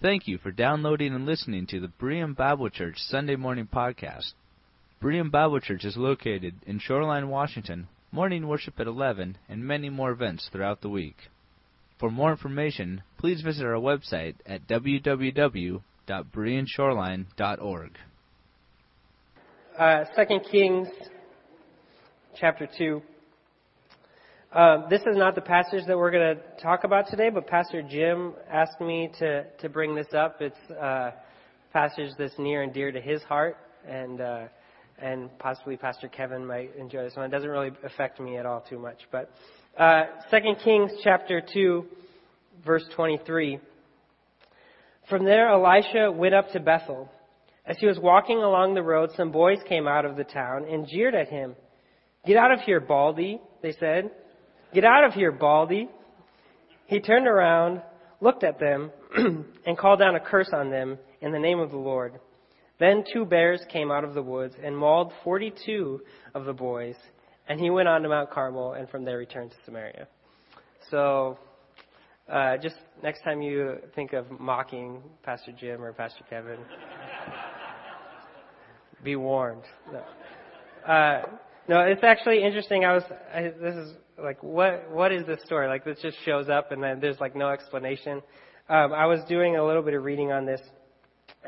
Thank you for downloading and listening to the Berean Bible Church Sunday Morning Podcast. Berean Bible Church is located in Shoreline, Washington, morning worship at 11, and many more events throughout the week. For more information, please visit our website at www.bereanshoreline.org. Uh, 2 Kings chapter 2. Uh, this is not the passage that we're going to talk about today, but Pastor Jim asked me to, to bring this up. It's a uh, passage that's near and dear to his heart, and uh, and possibly Pastor Kevin might enjoy this one. It doesn't really affect me at all too much. But uh, 2 Kings chapter 2, verse 23. From there, Elisha went up to Bethel. As he was walking along the road, some boys came out of the town and jeered at him. Get out of here, Baldy, they said. Get out of here, Baldy. He turned around, looked at them, and called down a curse on them in the name of the Lord. Then two bears came out of the woods and mauled 42 of the boys, and he went on to Mount Carmel and from there returned to Samaria. So, uh, just next time you think of mocking Pastor Jim or Pastor Kevin, be warned. No. Uh, no, it's actually interesting. I was, I, this is like what what is this story? Like this just shows up and then there's like no explanation. Um, I was doing a little bit of reading on this,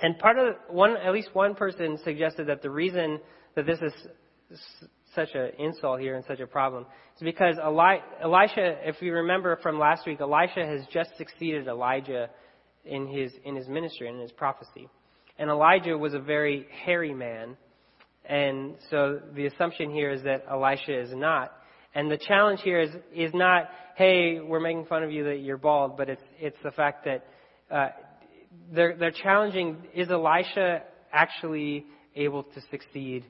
and part of one at least one person suggested that the reason that this is such an insult here and such a problem is because Eli- Elisha, if you remember from last week, Elisha has just succeeded Elijah in his in his ministry and in his prophecy, and Elijah was a very hairy man, and so the assumption here is that Elisha is not. And the challenge here is, is not, hey, we're making fun of you that you're bald, but it's, it's the fact that uh, they're, they're challenging, is Elisha actually able to succeed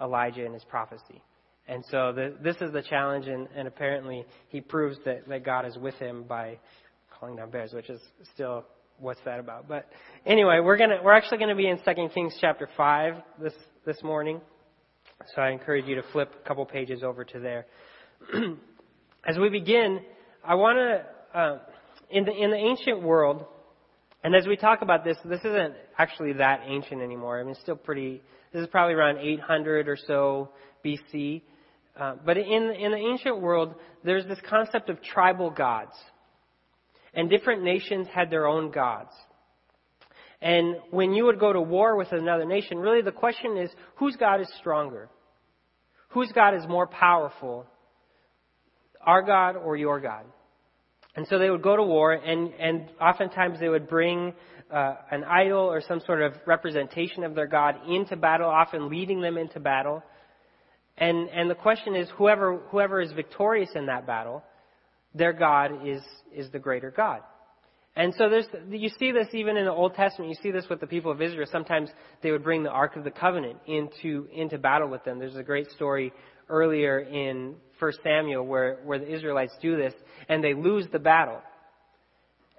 Elijah in his prophecy? And so the, this is the challenge, and, and apparently he proves that, that God is with him by calling down bears, which is still what's that about? But anyway, we're gonna we're actually gonna be in Second Kings chapter five this this morning. So I encourage you to flip a couple pages over to there. as we begin, I want to, uh, in, the, in the ancient world, and as we talk about this, this isn't actually that ancient anymore. I mean, it's still pretty, this is probably around 800 or so BC. Uh, but in, in the ancient world, there's this concept of tribal gods. And different nations had their own gods. And when you would go to war with another nation, really the question is whose God is stronger? Whose God is more powerful? Our God or your God. And so they would go to war, and, and oftentimes they would bring uh, an idol or some sort of representation of their God into battle, often leading them into battle. And, and the question is whoever, whoever is victorious in that battle, their God is, is the greater God. And so there's, you see this even in the Old Testament. You see this with the people of Israel. Sometimes they would bring the Ark of the Covenant into, into battle with them. There's a great story earlier in 1 Samuel where, where the Israelites do this and they lose the battle.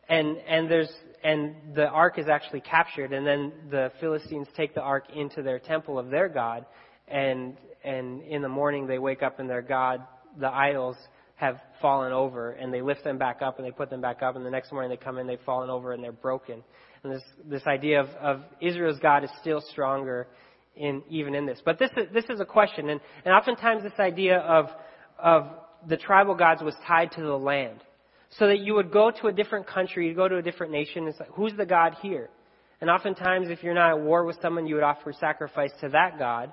And, and there's, and the ark is actually captured and then the Philistines take the ark into their temple of their God and, and in the morning they wake up and their God, the idols, have fallen over and they lift them back up and they put them back up and the next morning they come in they've fallen over and they're broken and this this idea of, of Israel's God is still stronger in even in this but this is this is a question and and oftentimes this idea of of the tribal gods was tied to the land. So that you would go to a different country, you go to a different nation, and say, who's the God here? And oftentimes, if you're not at war with someone, you would offer sacrifice to that God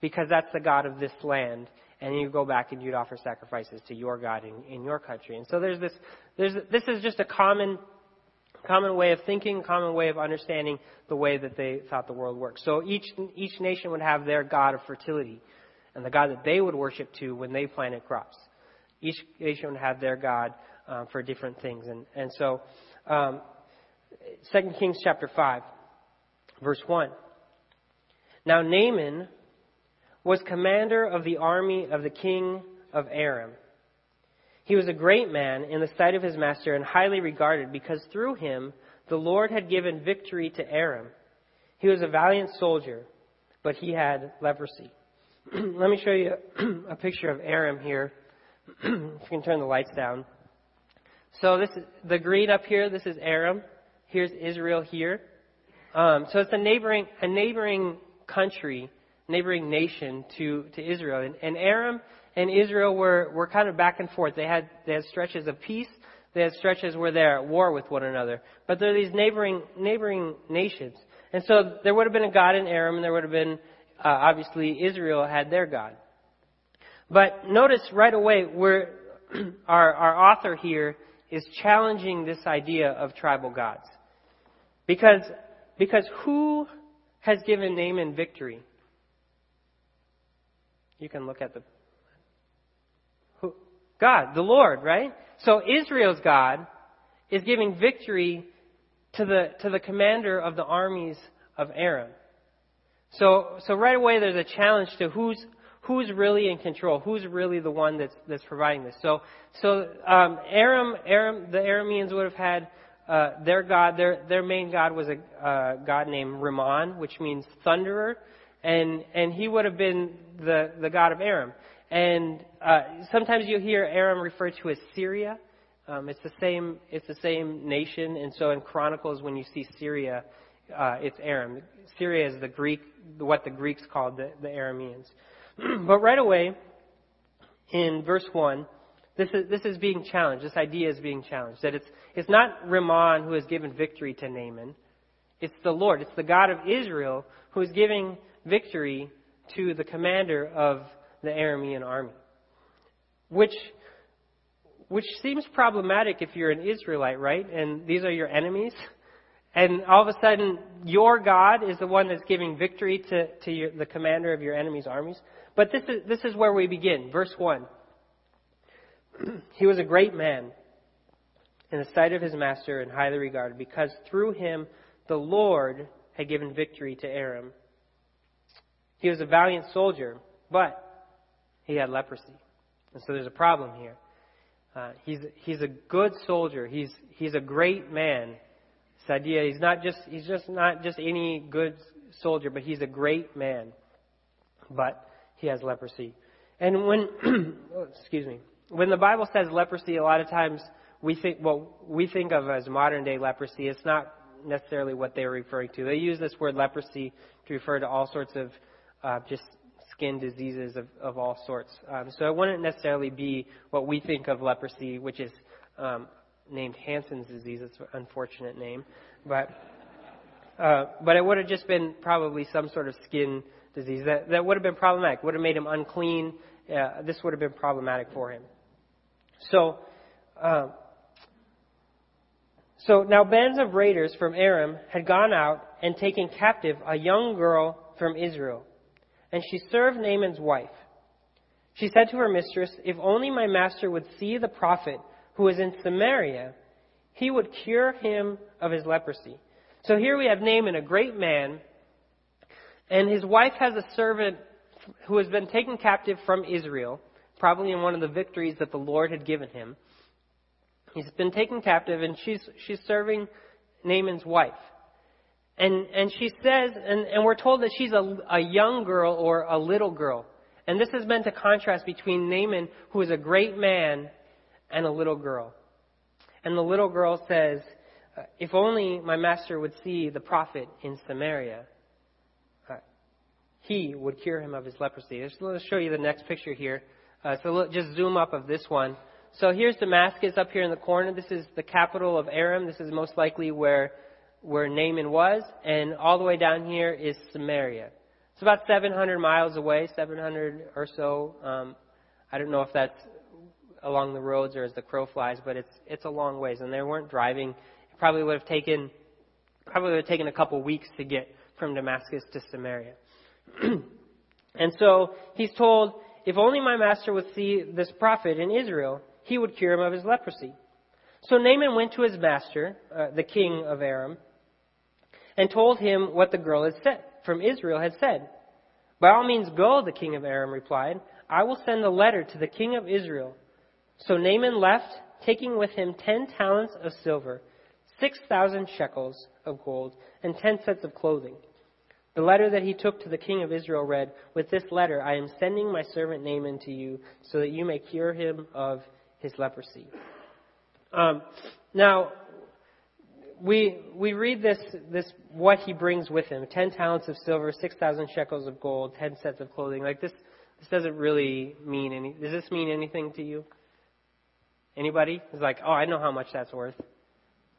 because that's the God of this land. And you go back and you'd offer sacrifices to your God in, in your country. And so there's this, there's, this is just a common, common way of thinking, common way of understanding the way that they thought the world worked. So each, each nation would have their God of fertility and the God that they would worship to when they planted crops. Each nation would have their God um, for different things. And, and so, um, 2 Kings chapter 5, verse 1. Now Naaman was commander of the army of the king of Aram. He was a great man in the sight of his master and highly regarded because through him the Lord had given victory to Aram. He was a valiant soldier, but he had leprosy. Let me show you a picture of Aram here. if you can turn the lights down. So this is the green up here. This is Aram. Here's Israel here. Um, so it's a neighboring a neighboring country, neighboring nation to to Israel. And, and Aram and Israel were were kind of back and forth. They had they had stretches of peace. They had stretches where they're at war with one another. But they're these neighboring neighboring nations. And so there would have been a God in Aram, and there would have been uh, obviously Israel had their God. But notice right away where our our author here is challenging this idea of tribal gods. Because because who has given Naaman victory? You can look at the God, the Lord, right? So Israel's God is giving victory to the to the commander of the armies of Aram. So so right away there's a challenge to who's who's really in control, who's really the one that's that's providing this. So so um, Aram Aram the Arameans would have had uh, their god their their main god was a uh, god named Rimmon, which means thunderer, and and he would have been the the god of Aram. And uh, sometimes you hear Aram referred to as Syria. Um, it's the same. It's the same nation, and so in Chronicles, when you see Syria, uh, it's Aram. Syria is the Greek, what the Greeks called the, the Arameans. but right away, in verse one, this is this is being challenged. This idea is being challenged. That it's it's not Rimmon who has given victory to Naaman. It's the Lord. It's the God of Israel who is giving victory to the commander of the Aramean army. Which which seems problematic if you're an Israelite, right? And these are your enemies. And all of a sudden, your God is the one that's giving victory to, to your, the commander of your enemy's armies. But this is, this is where we begin. Verse 1. he was a great man in the sight of his master and highly regarded because through him the Lord had given victory to Aram. He was a valiant soldier, but he had leprosy. And so there's a problem here. Uh, he's he's a good soldier. He's he's a great man. Idea he's not just he's just not just any good soldier, but he's a great man. But he has leprosy. And when oh, excuse me, when the Bible says leprosy, a lot of times we think what we think of as modern day leprosy. It's not necessarily what they're referring to. They use this word leprosy to refer to all sorts of uh, just skin diseases of, of all sorts. Um, so it wouldn't necessarily be what we think of leprosy, which is um, named Hansen's disease. It's an unfortunate name, but uh, but it would have just been probably some sort of skin disease that that would have been problematic. Would have made him unclean. Uh, this would have been problematic for him. So. Uh, so now bands of raiders from Aram had gone out and taken captive a young girl from Israel and she served Naaman's wife. She said to her mistress, If only my master would see the prophet who is in Samaria, he would cure him of his leprosy. So here we have Naaman, a great man, and his wife has a servant who has been taken captive from Israel, probably in one of the victories that the Lord had given him. He's been taken captive, and she's, she's serving Naaman's wife. And, and she says, and, and we're told that she's a, a young girl or a little girl. And this is meant to contrast between Naaman, who is a great man, and a little girl. And the little girl says, If only my master would see the prophet in Samaria, uh, he would cure him of his leprosy. Just, let us show you the next picture here. Uh, so look, just zoom up of this one. So here's Damascus up here in the corner. This is the capital of Aram. This is most likely where where Naaman was, and all the way down here is Samaria. It's about 700 miles away, 700 or so. Um, I don't know if that's along the roads or as the crow flies, but it's it's a long ways, and they weren't driving. It probably would have taken probably would have taken a couple weeks to get from Damascus to Samaria. and so he's told, if only my master would see this prophet in Israel, he would cure him of his leprosy. So Naaman went to his master, uh, the king of Aram, and told him what the girl had said, from Israel had said. By all means go, the king of Aram replied. I will send a letter to the king of Israel. So Naaman left, taking with him ten talents of silver, six thousand shekels of gold, and ten sets of clothing. The letter that he took to the king of Israel read, With this letter I am sending my servant Naaman to you, so that you may cure him of his leprosy. Um, now, we we read this this what he brings with him: ten talents of silver, six thousand shekels of gold, ten sets of clothing. Like this, this doesn't really mean any. Does this mean anything to you? Anybody is like, oh, I know how much that's worth.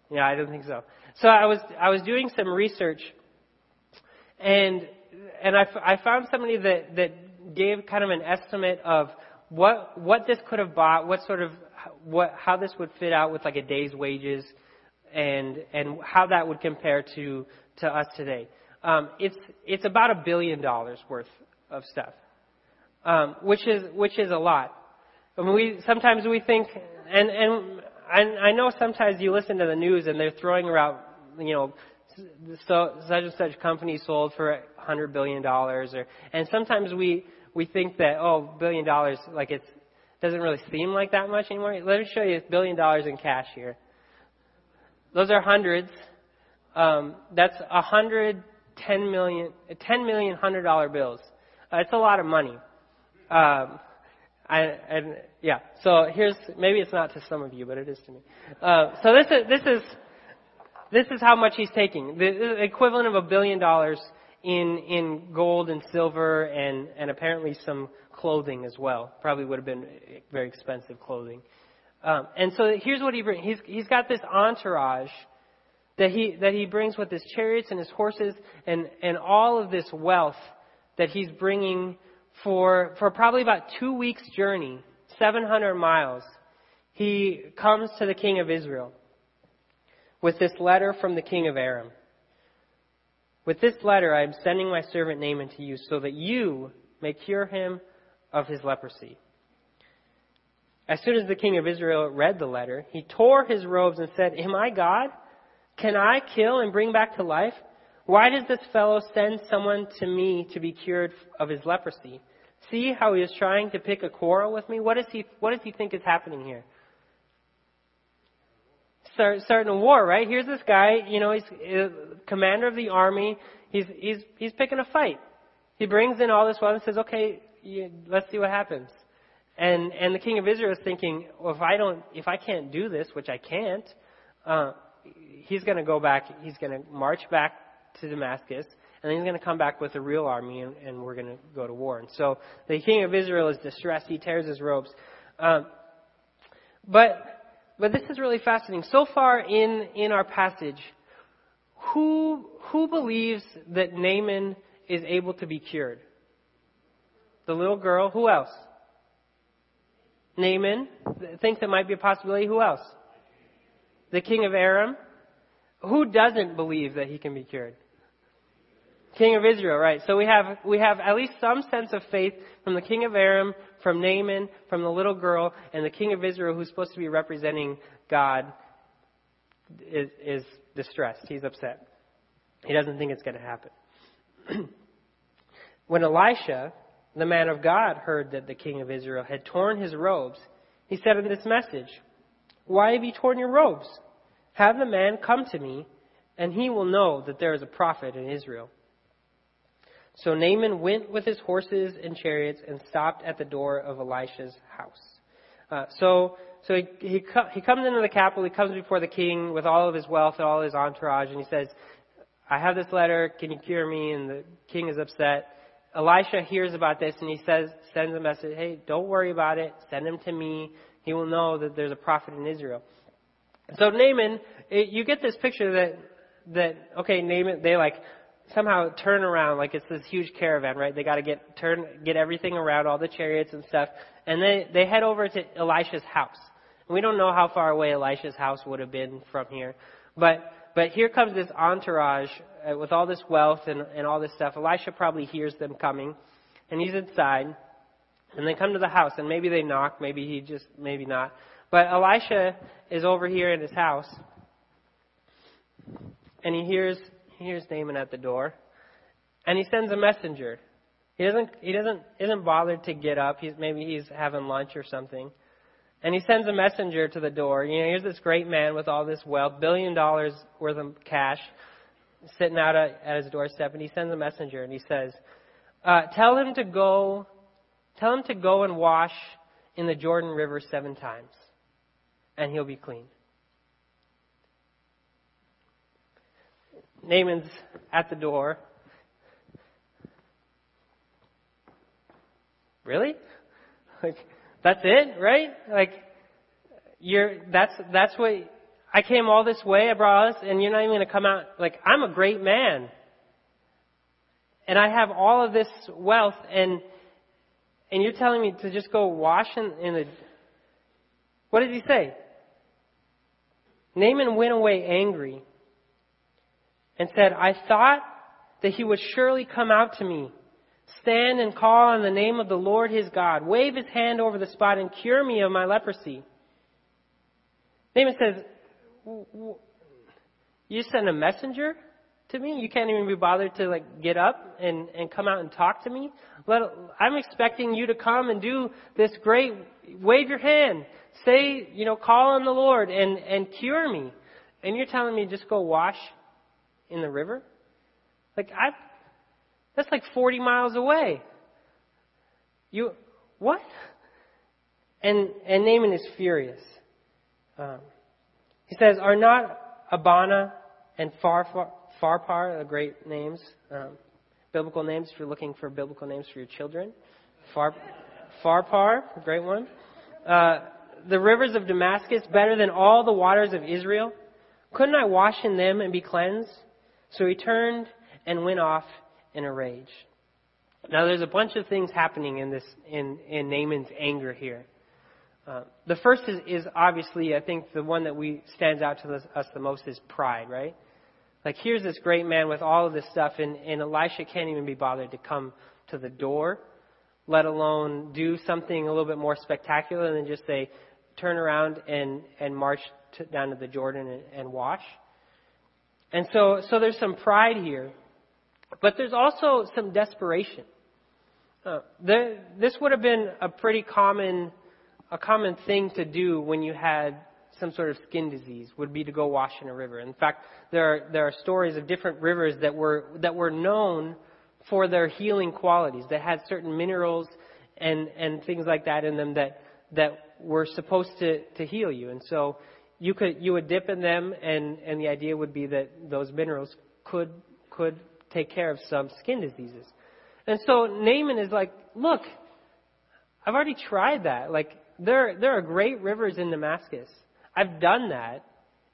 Yeah, I don't think so. So I was I was doing some research, and and I, I found somebody that that gave kind of an estimate of what what this could have bought, what sort of what how this would fit out with like a day's wages, and and how that would compare to to us today. Um, it's it's about a billion dollars worth of stuff, um, which is which is a lot. I mean, we sometimes we think, and and I, I know sometimes you listen to the news and they're throwing around, you know, so such and such company sold for a hundred billion dollars, or and sometimes we we think that oh billion dollars like it's doesn't really seem like that much anymore. Let me show you a billion dollars in cash here. Those are hundreds. Um, that's a hundred ten million ten million hundred dollar bills. Uh, it's a lot of money. Um, I, and yeah, so here's maybe it's not to some of you, but it is to me. Uh, so this is this is this is how much he's taking. The equivalent of a billion dollars in in gold and silver and and apparently some clothing as well. Probably would have been very expensive clothing. Um, and so here's what he brings. He's he's got this entourage that he that he brings with his chariots and his horses and and all of this wealth that he's bringing for for probably about two weeks journey, 700 miles. He comes to the king of Israel with this letter from the king of Aram. With this letter, I am sending my servant Naaman to you so that you may cure him of his leprosy. As soon as the king of Israel read the letter, he tore his robes and said, Am I God? Can I kill and bring back to life? Why does this fellow send someone to me to be cured of his leprosy? See how he is trying to pick a quarrel with me? What, is he, what does he think is happening here? start, starting a war, right? Here's this guy, you know, he's uh, commander of the army. He's he's he's picking a fight. He brings in all this wealth and says, "Okay, you, let's see what happens." And and the king of Israel is thinking, well, if I don't, if I can't do this, which I can't, uh, he's going to go back. He's going to march back to Damascus, and then he's going to come back with a real army, and, and we're going to go to war. And so the king of Israel is distressed. He tears his robes. Um, but but this is really fascinating. So far in, in our passage, who, who believes that Naaman is able to be cured? The little girl. Who else? Naaman thinks it might be a possibility. Who else? The king of Aram. Who doesn't believe that he can be cured? King of Israel, right. So we have, we have at least some sense of faith from the king of Aram, from Naaman, from the little girl, and the king of Israel who's supposed to be representing God is, is distressed. He's upset. He doesn't think it's going to happen. when Elisha, the man of God, heard that the king of Israel had torn his robes, he said in this message, Why have you torn your robes? Have the man come to me, and he will know that there is a prophet in Israel. So Naaman went with his horses and chariots and stopped at the door of Elisha's house. Uh, so so he, he, he comes into the capital, he comes before the king with all of his wealth and all his entourage, and he says, I have this letter, can you cure me? And the king is upset. Elisha hears about this and he says, sends a message, hey, don't worry about it, send him to me. He will know that there's a prophet in Israel. So Naaman, it, you get this picture that, that, okay, Naaman, they like, somehow turn around like it's this huge caravan, right? They got to get turn get everything around, all the chariots and stuff, and they they head over to Elisha's house. And we don't know how far away Elisha's house would have been from here, but but here comes this entourage uh, with all this wealth and and all this stuff. Elisha probably hears them coming, and he's inside, and they come to the house, and maybe they knock, maybe he just maybe not, but Elisha is over here in his house, and he hears he hears Naaman at the door. And he sends a messenger. He doesn't, he doesn't, isn't bothered to get up. He's, maybe he's having lunch or something. And he sends a messenger to the door. You know, here's this great man with all this wealth, billion dollars worth of cash, sitting out at, his doorstep. And he sends a messenger and he says, uh, tell him to go, tell him to go and wash in the Jordan River seven times and he'll be clean. Naaman's at the door. Really? Like, that's it, right? Like, you're, that's, that's what, I came all this way, I brought us, and you're not even gonna come out, like, I'm a great man. And I have all of this wealth, and, and you're telling me to just go wash in, in the, what did he say? Naaman went away angry and said, I thought that he would surely come out to me stand and call on the name of the Lord his God, wave his hand over the spot and cure me of my leprosy. Naaman says, you send a messenger to me? You can't even be bothered to like get up and, and come out and talk to me? Let, I'm expecting you to come and do this great, wave your hand, say, you know, call on the Lord and, and cure me. And you're telling me just go wash in the river? Like, I, that's like 40 miles away. You, what? And, and Naaman is furious. Um, he says, Are not Abana and Pharpar, Pharpar great names, um, biblical names if you're looking for biblical names for your children? Far, Pharpar, a great one. Uh, the rivers of Damascus better than all the waters of Israel? Couldn't I wash in them and be cleansed? So he turned and went off in a rage. Now, there's a bunch of things happening in this in in Naaman's anger here. Uh, the first is, is obviously, I think, the one that we stands out to us the most is pride, right? Like here's this great man with all of this stuff, and, and Elisha can't even be bothered to come to the door, let alone do something a little bit more spectacular than just say, turn around and and march to, down to the Jordan and, and wash. And so, so there's some pride here. But there's also some desperation. Uh, the, this would have been a pretty common, a common thing to do when you had some sort of skin disease. Would be to go wash in a river. In fact, there are, there are stories of different rivers that were that were known for their healing qualities. That had certain minerals and and things like that in them that that were supposed to to heal you. And so you could you would dip in them, and and the idea would be that those minerals could could take care of some skin diseases. And so Naaman is like, look, I've already tried that. Like, there, there are great rivers in Damascus. I've done that,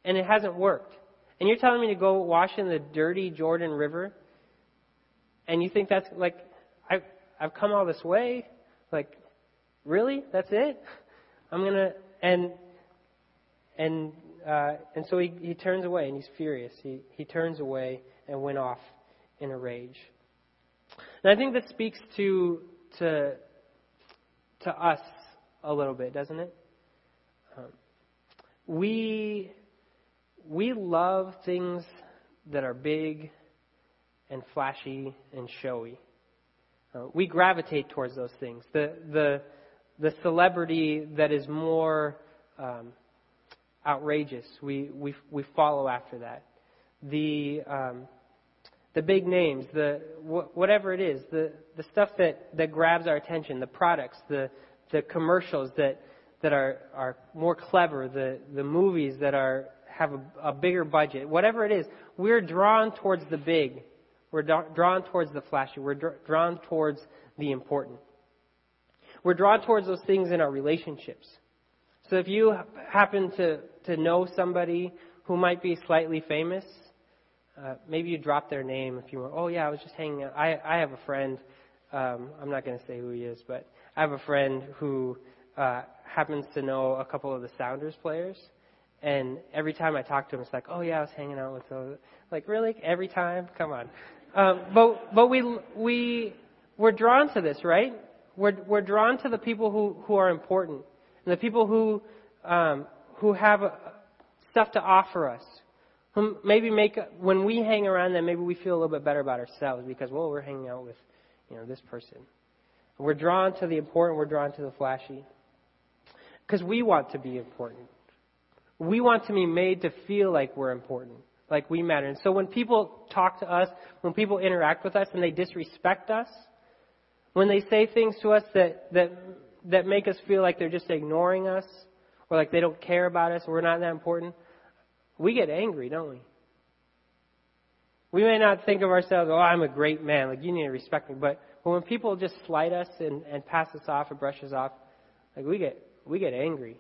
and it hasn't worked. And you're telling me to go wash in the dirty Jordan River? And you think that's like, I've, I've come all this way? Like, really? That's it? I'm gonna, and, and, uh, and so he, he turns away and he's furious. He, he turns away and went off in a rage. And I think this speaks to to to us a little bit, doesn't it? Um, we we love things that are big and flashy and showy. Uh, we gravitate towards those things. The the the celebrity that is more um, outrageous, we, we we follow after that. The um, the big names, the whatever it is, the the stuff that that grabs our attention, the products, the the commercials that that are are more clever, the the movies that are have a, a bigger budget, whatever it is, we're drawn towards the big. We're drawn towards the flashy. We're drawn towards the important. We're drawn towards those things in our relationships. So if you happen to, to know somebody who might be slightly famous, uh, maybe you drop their name if you were, oh yeah, I was just hanging out. I, I have a friend, um, I'm not going to say who he is, but I have a friend who uh, happens to know a couple of the Sounders players. And every time I talk to him, it's like, oh yeah, I was hanging out with those. Like really, every time? Come on. Um, but but we we we're drawn to this, right? We're we're drawn to the people who who are important, and the people who um, who have uh, stuff to offer us, maybe make when we hang around them, maybe we feel a little bit better about ourselves because well, we're hanging out with you know this person. We're drawn to the important. We're drawn to the flashy because we want to be important. We want to be made to feel like we're important, like we matter. And so when people talk to us, when people interact with us, and they disrespect us, when they say things to us that that that make us feel like they're just ignoring us or like they don't care about us, or we're not that important we get angry, don't we? We may not think of ourselves, oh, I'm a great man, like you need to respect me. But, when people just slight us and, and pass us off or brush us off, like we get we get angry.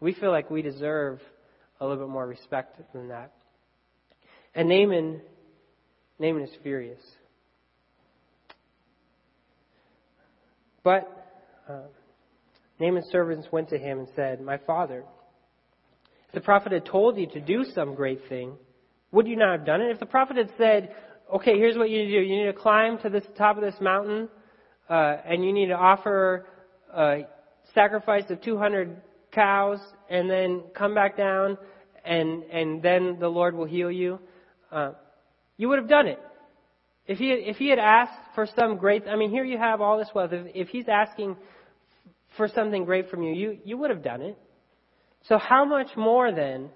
We feel like we deserve a little bit more respect than that. And Naaman, Naaman is furious. But uh, Naaman's servants went to him and said, My father, the prophet had told you to do some great thing, would you not have done it? If the prophet had said, Okay, here's what you need to do. You need to climb to the top of this mountain, uh, and you need to offer a sacrifice of 200 cows, and then come back down, and and then the Lord will heal you. Uh, you would have done it. If he if he had asked for some great, I mean, here you have all this wealth. If, if he's asking for something great from you, you you would have done it. So how much more then,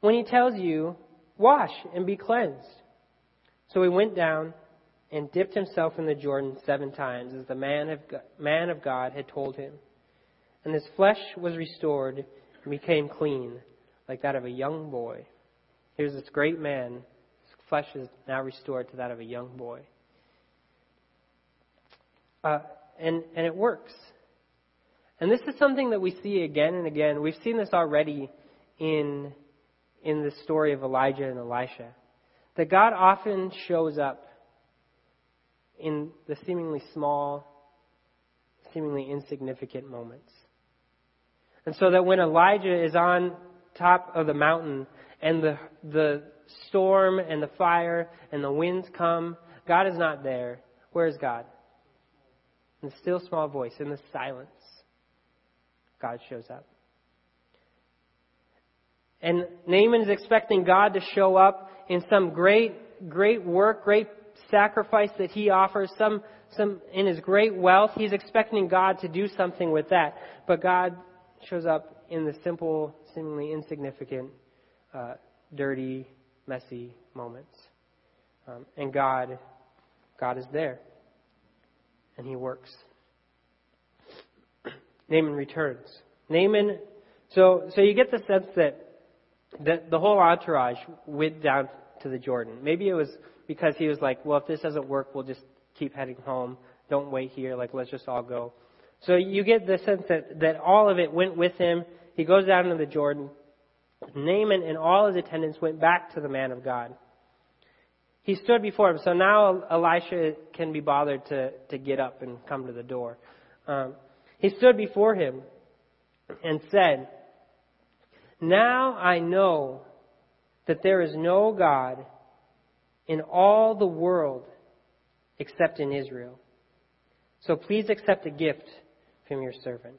when he tells you, wash and be cleansed? So he went down and dipped himself in the Jordan seven times, as the man of man of God had told him, and his flesh was restored and became clean, like that of a young boy. Here's this great man His flesh is now restored to that of a young boy. Uh, and, and it works. And this is something that we see again and again. We've seen this already in, in the story of Elijah and Elisha. That God often shows up in the seemingly small, seemingly insignificant moments. And so that when Elijah is on top of the mountain and the, the storm and the fire and the winds come, God is not there. Where is God? In the still small voice, in the silence, God shows up. And Naaman is expecting God to show up in some great, great work, great sacrifice that he offers, some, some in his great wealth. He's expecting God to do something with that. But God shows up in the simple, seemingly insignificant, uh, dirty, messy moments. Um, and God, God is there. And He works. Naaman returns. Naaman, so, so you get the sense that, that the whole entourage went down to the Jordan. Maybe it was because he was like, well, if this doesn't work, we'll just keep heading home. Don't wait here. Like, let's just all go. So you get the sense that, that all of it went with him. He goes down to the Jordan. Naaman and all his attendants went back to the man of God. He stood before him. So now Elisha can be bothered to, to get up and come to the door. Um, he stood before him and said, Now I know that there is no God in all the world except in Israel. So please accept a gift from your servant.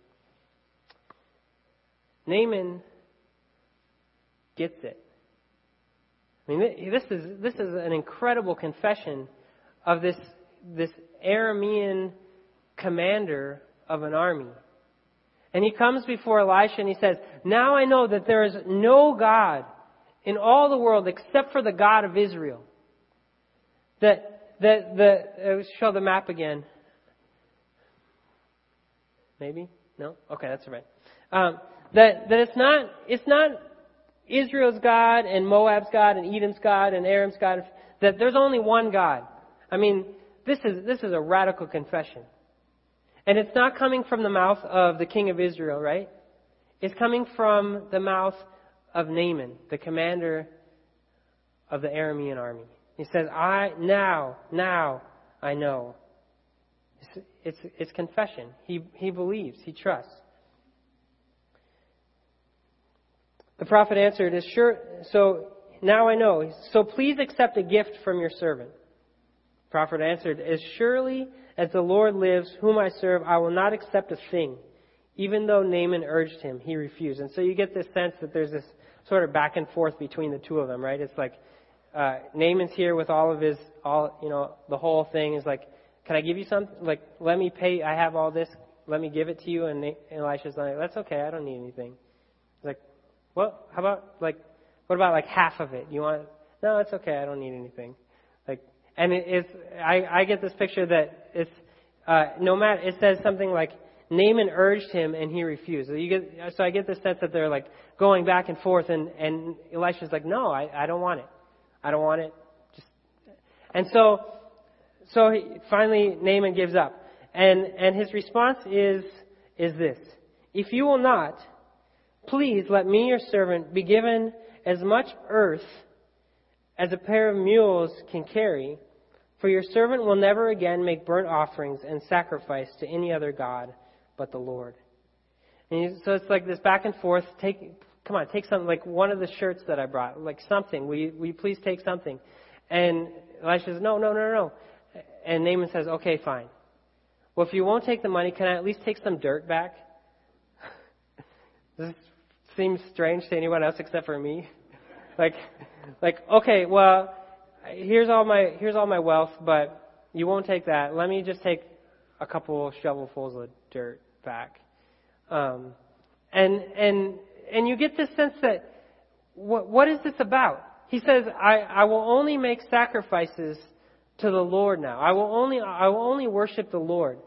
Naaman gets it. I mean, this is, this is an incredible confession of this, this Aramean commander of an army. And he comes before Elisha and he says, Now I know that there is no God in all the world except for the God of Israel. That, that, the, uh, show the map again. Maybe? No? Okay, that's right. Um, that, that it's not, it's not Israel's God and Moab's God and Edom's God and Aram's God, that there's only one God. I mean, this is, this is a radical confession. And it's not coming from the mouth of the king of Israel, right? It's coming from the mouth of Naaman, the commander of the Aramean army. He says, I, now, now, I know. It's, it's, it's confession. He, he believes, he trusts. The prophet answered, "Is sure so now I know. So please accept a gift from your servant." The prophet answered, "As surely as the Lord lives, whom I serve, I will not accept a thing." Even though Naaman urged him, he refused. And so you get this sense that there's this sort of back and forth between the two of them, right? It's like uh, Naaman's here with all of his, all you know, the whole thing is like, "Can I give you something? Like, let me pay. I have all this. Let me give it to you." And Elisha's like, "That's okay. I don't need anything." He's like, well, how about like, what about like half of it? You want? No, it's okay. I don't need anything. And it, it's I I get this picture that it's uh, no matter it says something like Naaman urged him and he refused. So you get so I get the sense that they're like going back and forth and and Elisha's like, no, I I don't want it. I don't want it. Just And so, so he, finally Naaman gives up. And, and his response is, is this. If you will not, please let me, your servant, be given as much earth as a pair of mules can carry, for your servant will never again make burnt offerings and sacrifice to any other God but the Lord. And so it's like this back and forth. Take, come on, take something like one of the shirts that I brought, like something. Will you, will you please take something? And Elisha says, no, no, no, no. And Naaman says, okay, fine. Well, if you won't take the money, can I at least take some dirt back? this seems strange to anyone else except for me. like, like, okay, well, here's all my here's all my wealth, but you won't take that. Let me just take a couple shovelfuls of dirt back. Um, and and and you get this sense that what what is this about? He says, I, I will only make sacrifices to the Lord now. I will only I will only worship the Lord.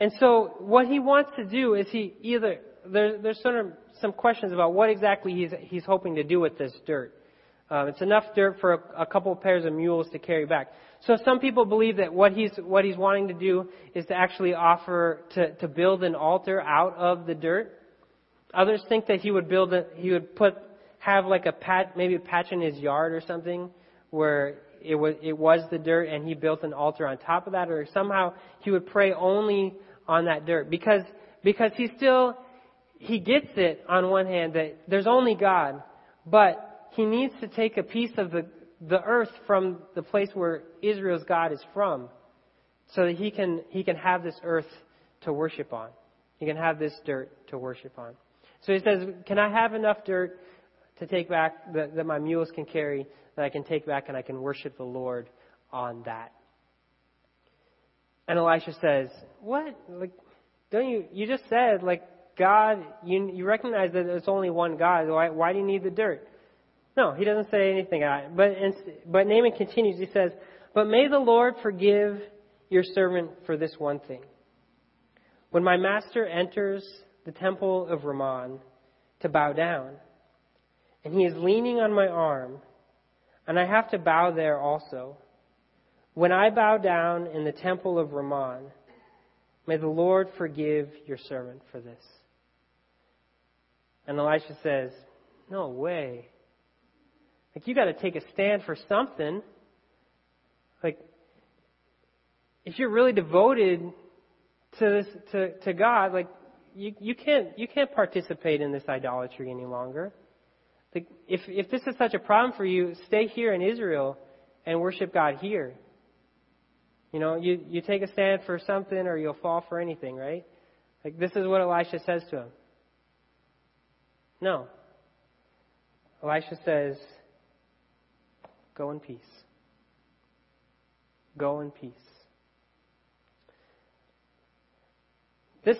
And so what he wants to do is he either there, there's sort of some questions about what exactly he's he's hoping to do with this dirt. Um, it's enough dirt for a, a couple of pairs of mules to carry back. So some people believe that what he's what he's wanting to do is to actually offer to to build an altar out of the dirt. Others think that he would build a, he would put have like a pat maybe a patch in his yard or something where it was it was the dirt and he built an altar on top of that or somehow he would pray only on that dirt because because he still he gets it on one hand that there's only God but he needs to take a piece of the, the earth from the place where Israel's God is from so that he can, he can have this earth to worship on. He can have this dirt to worship on. So he says, Can I have enough dirt to take back that, that my mules can carry that I can take back and I can worship the Lord on that? And Elisha says, What? Like, don't you, you just said, like, God, you, you recognize that there's only one God. Why, why do you need the dirt? No, he doesn't say anything. But, but Naaman continues. He says, But may the Lord forgive your servant for this one thing. When my master enters the temple of Rimmon to bow down, and he is leaning on my arm, and I have to bow there also. When I bow down in the temple of Rimmon, may the Lord forgive your servant for this. And Elisha says, No way. Like you got to take a stand for something. Like if you're really devoted to this to to God, like you you can't you can't participate in this idolatry any longer. Like if if this is such a problem for you, stay here in Israel and worship God here. You know, you you take a stand for something or you'll fall for anything, right? Like this is what Elisha says to him. No. Elisha says, Go in peace. Go in peace. This,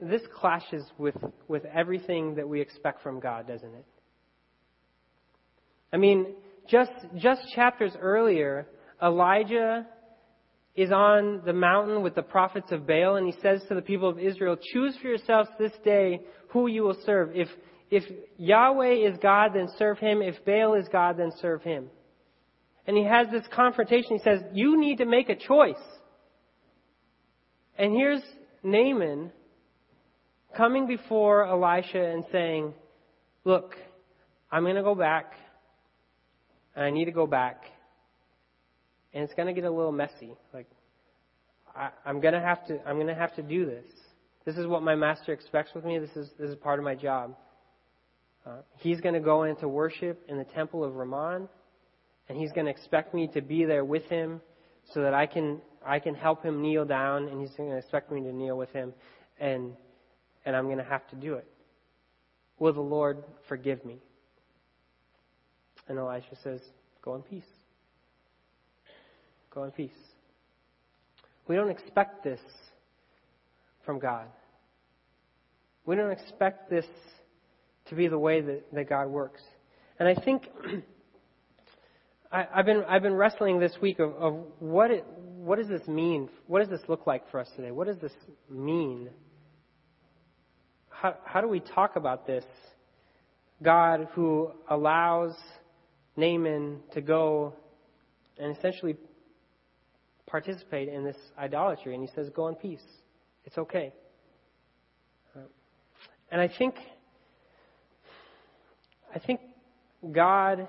this clashes with, with everything that we expect from God, doesn't it? I mean, just, just chapters earlier, Elijah is on the mountain with the prophets of Baal, and he says to the people of Israel, Choose for yourselves this day who you will serve. If, if Yahweh is God, then serve him. If Baal is God, then serve him and he has this confrontation. He says, You need to make a choice. And here's Naaman coming before Elisha and saying, Look, I'm going to go back, and I need to go back, and it's going to get a little messy. Like, I, I'm going to have to, I'm going to have to do this. This is what my master expects with me. This is, this is part of my job. Uh, he's going to go into worship in the temple of Rimmon and he's going to expect me to be there with him so that I can I can help him kneel down and he's going to expect me to kneel with him and and I'm going to have to do it. Will the Lord forgive me? And Elisha says, Go in peace. Go in peace. We don't expect this from God. We don't expect this to be the way that, that God works. And I think I, have been I've been wrestling this week of, of what it, what does this mean? What does this look like for us today? What does this mean? How how do we talk about this? God who allows Naaman to go and essentially participate in this idolatry. And he says, Go in peace. It's okay. And I think, I think God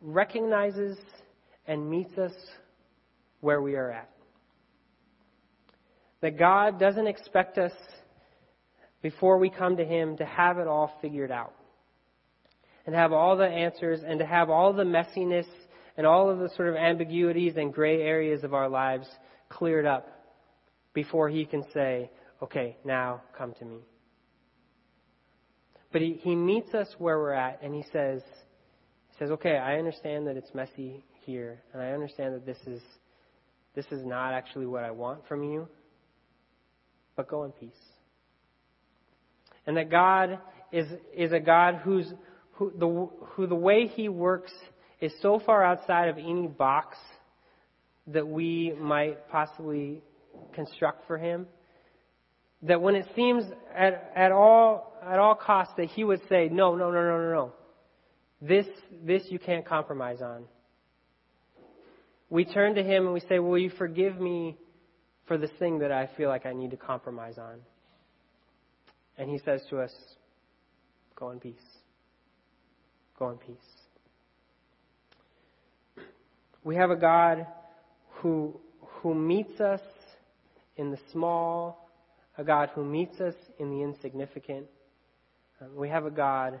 recognizes and meets us where we are at. That God doesn't expect us, before we come to Him, to have it all figured out. And have all the answers and to have all the messiness and all of the sort of ambiguities and gray areas of our lives cleared up before He can say, okay, now come to me. But He, he meets us where we're at and He says, says, okay, I understand that it's messy here and I understand that this is, this is not actually what I want from you but go in peace. And that God is, is a God who's, who, the, who the way He works is so far outside of any box that we might possibly construct for Him that when it seems at, at all at all costs that He would say, no, no, no, no, no, no. This, this you can't compromise on. We turn to Him and we say, Will you forgive me for this thing that I feel like I need to compromise on. And he says to us, Go in peace. Go in peace. We have a God who, who meets us in the small, a God who meets us in the insignificant. We have a God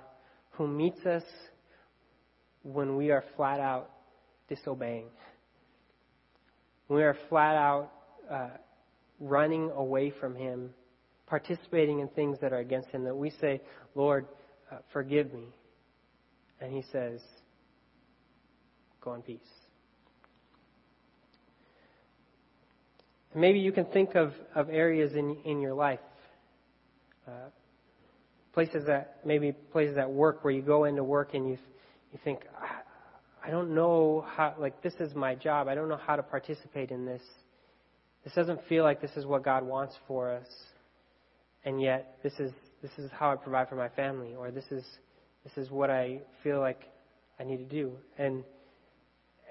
who meets us when we are flat out disobeying. When we are flat out uh, running away from Him, participating in things that are against Him, that we say, Lord, uh, forgive me. And He says, go in peace. maybe you can think of, of areas in, in your life, uh, places that, maybe places at work where you go into work and you, you think, I don't know how, like, this is my job. I don't know how to participate in this. This doesn't feel like this is what God wants for us, and yet this is this is how I provide for my family, or this is this is what I feel like I need to do, and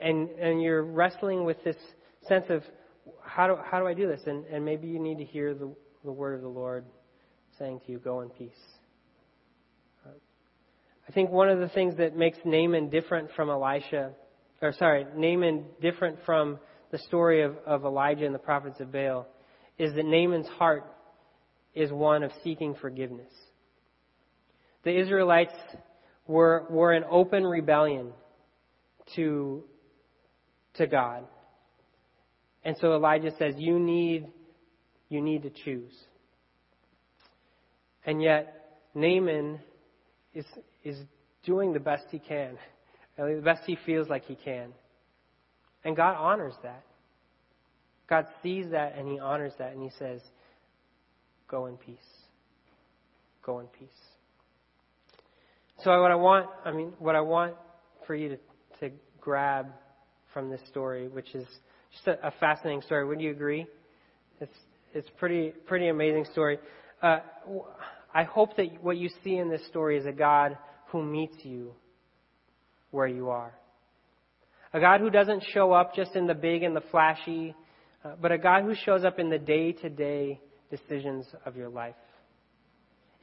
and and you're wrestling with this sense of how do how do I do this, and and maybe you need to hear the the word of the Lord saying to you, "Go in peace." I think one of the things that makes Naaman different from Elisha, or sorry, Naaman different from the story of, of Elijah and the prophets of Baal is that Naaman's heart is one of seeking forgiveness. The Israelites were, were in open rebellion to, to God. And so Elijah says, you need, you need to choose. And yet, Naaman is, is doing the best he can, the best he feels like he can. And God honors that. God sees that and He honors that and He says, Go in peace. Go in peace. So what I want, I mean, what I want for you to, to grab from this story, which is just a, a fascinating story. Would you agree? It's it's pretty pretty amazing story. Uh, I hope that what you see in this story is a God who meets you where you are. A God who doesn't show up just in the big and the flashy, uh, but a God who shows up in the day to day decisions of your life.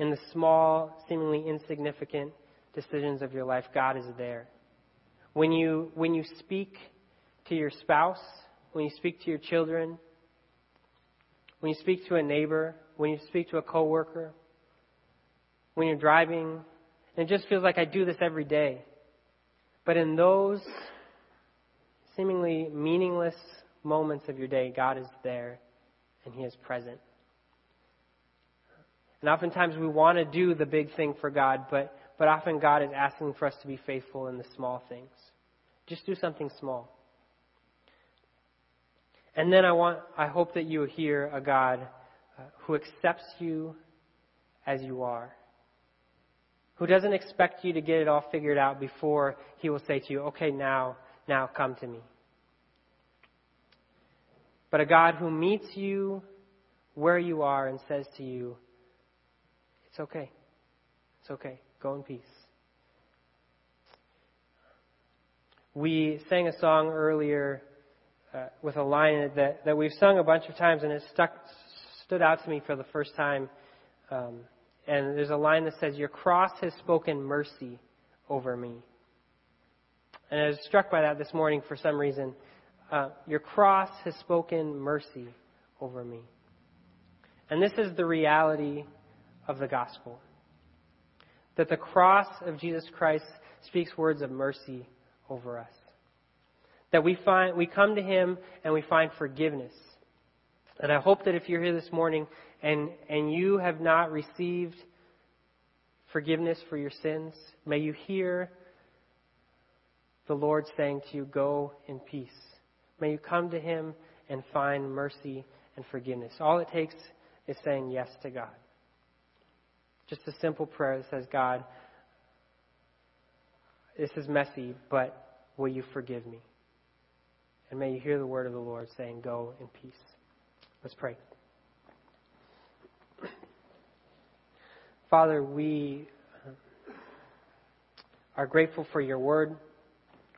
In the small, seemingly insignificant decisions of your life, God is there. When you, when you speak to your spouse, when you speak to your children, when you speak to a neighbor, when you speak to a coworker, when you're driving, and it just feels like I do this every day. But in those seemingly meaningless moments of your day, God is there and He is present. And oftentimes we want to do the big thing for God, but, but often God is asking for us to be faithful in the small things. Just do something small. And then I want, I hope that you hear a God uh, who accepts you as you are. Who doesn't expect you to get it all figured out before he will say to you, okay, now, now come to me but a God who meets you where you are and says to you, It's okay. It's okay. Go in peace. We sang a song earlier uh, with a line that, that we've sung a bunch of times, and it stuck, stood out to me for the first time. Um, and there's a line that says, Your cross has spoken mercy over me. And I was struck by that this morning for some reason. Uh, your cross has spoken mercy over me. And this is the reality of the gospel that the cross of Jesus Christ speaks words of mercy over us. That we find we come to him and we find forgiveness. And I hope that if you're here this morning and and you have not received forgiveness for your sins, may you hear the Lord saying to you, Go in peace. May you come to him and find mercy and forgiveness. All it takes is saying yes to God. Just a simple prayer that says, God, this is messy, but will you forgive me? And may you hear the word of the Lord saying, Go in peace. Let's pray. Father, we uh, are grateful for your word.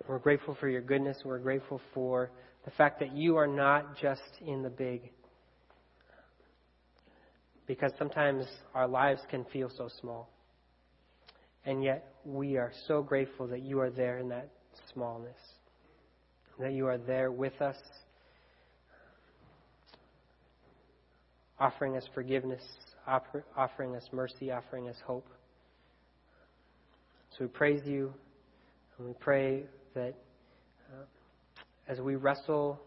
We're grateful for your goodness. We're grateful for the fact that you are not just in the big because sometimes our lives can feel so small. And yet, we are so grateful that you are there in that smallness, that you are there with us, offering us forgiveness, offering us mercy, offering us hope. So we praise you, and we pray that uh, as we wrestle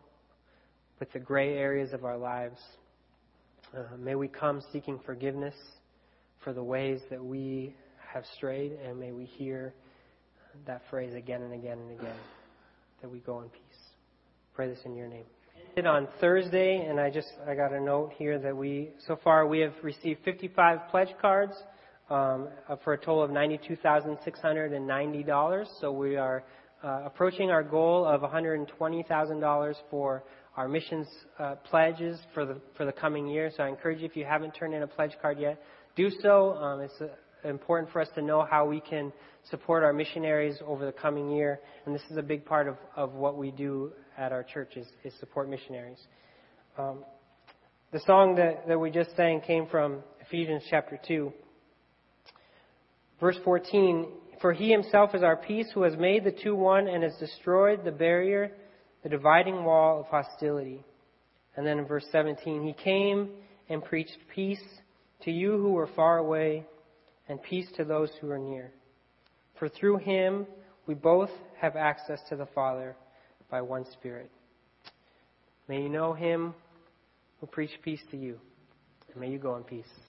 with the gray areas of our lives, uh, may we come seeking forgiveness for the ways that we have strayed, and may we hear that phrase again and again and again that we go in peace. Pray this in your name. On Thursday, and I just I got a note here that we so far we have received 55 pledge cards um, for a total of $92,690. So we are uh, approaching our goal of $120,000 for our missions uh, pledges for the for the coming year. So I encourage you, if you haven't turned in a pledge card yet, do so. Um, it's uh, important for us to know how we can support our missionaries over the coming year, and this is a big part of, of what we do at our church is, is support missionaries. Um, the song that, that we just sang came from Ephesians chapter 2. Verse 14, For he himself is our peace, who has made the two one and has destroyed the barrier the dividing wall of hostility. And then in verse 17, he came and preached peace to you who were far away and peace to those who are near. For through him we both have access to the Father by one Spirit. May you know him who preached peace to you, and may you go in peace.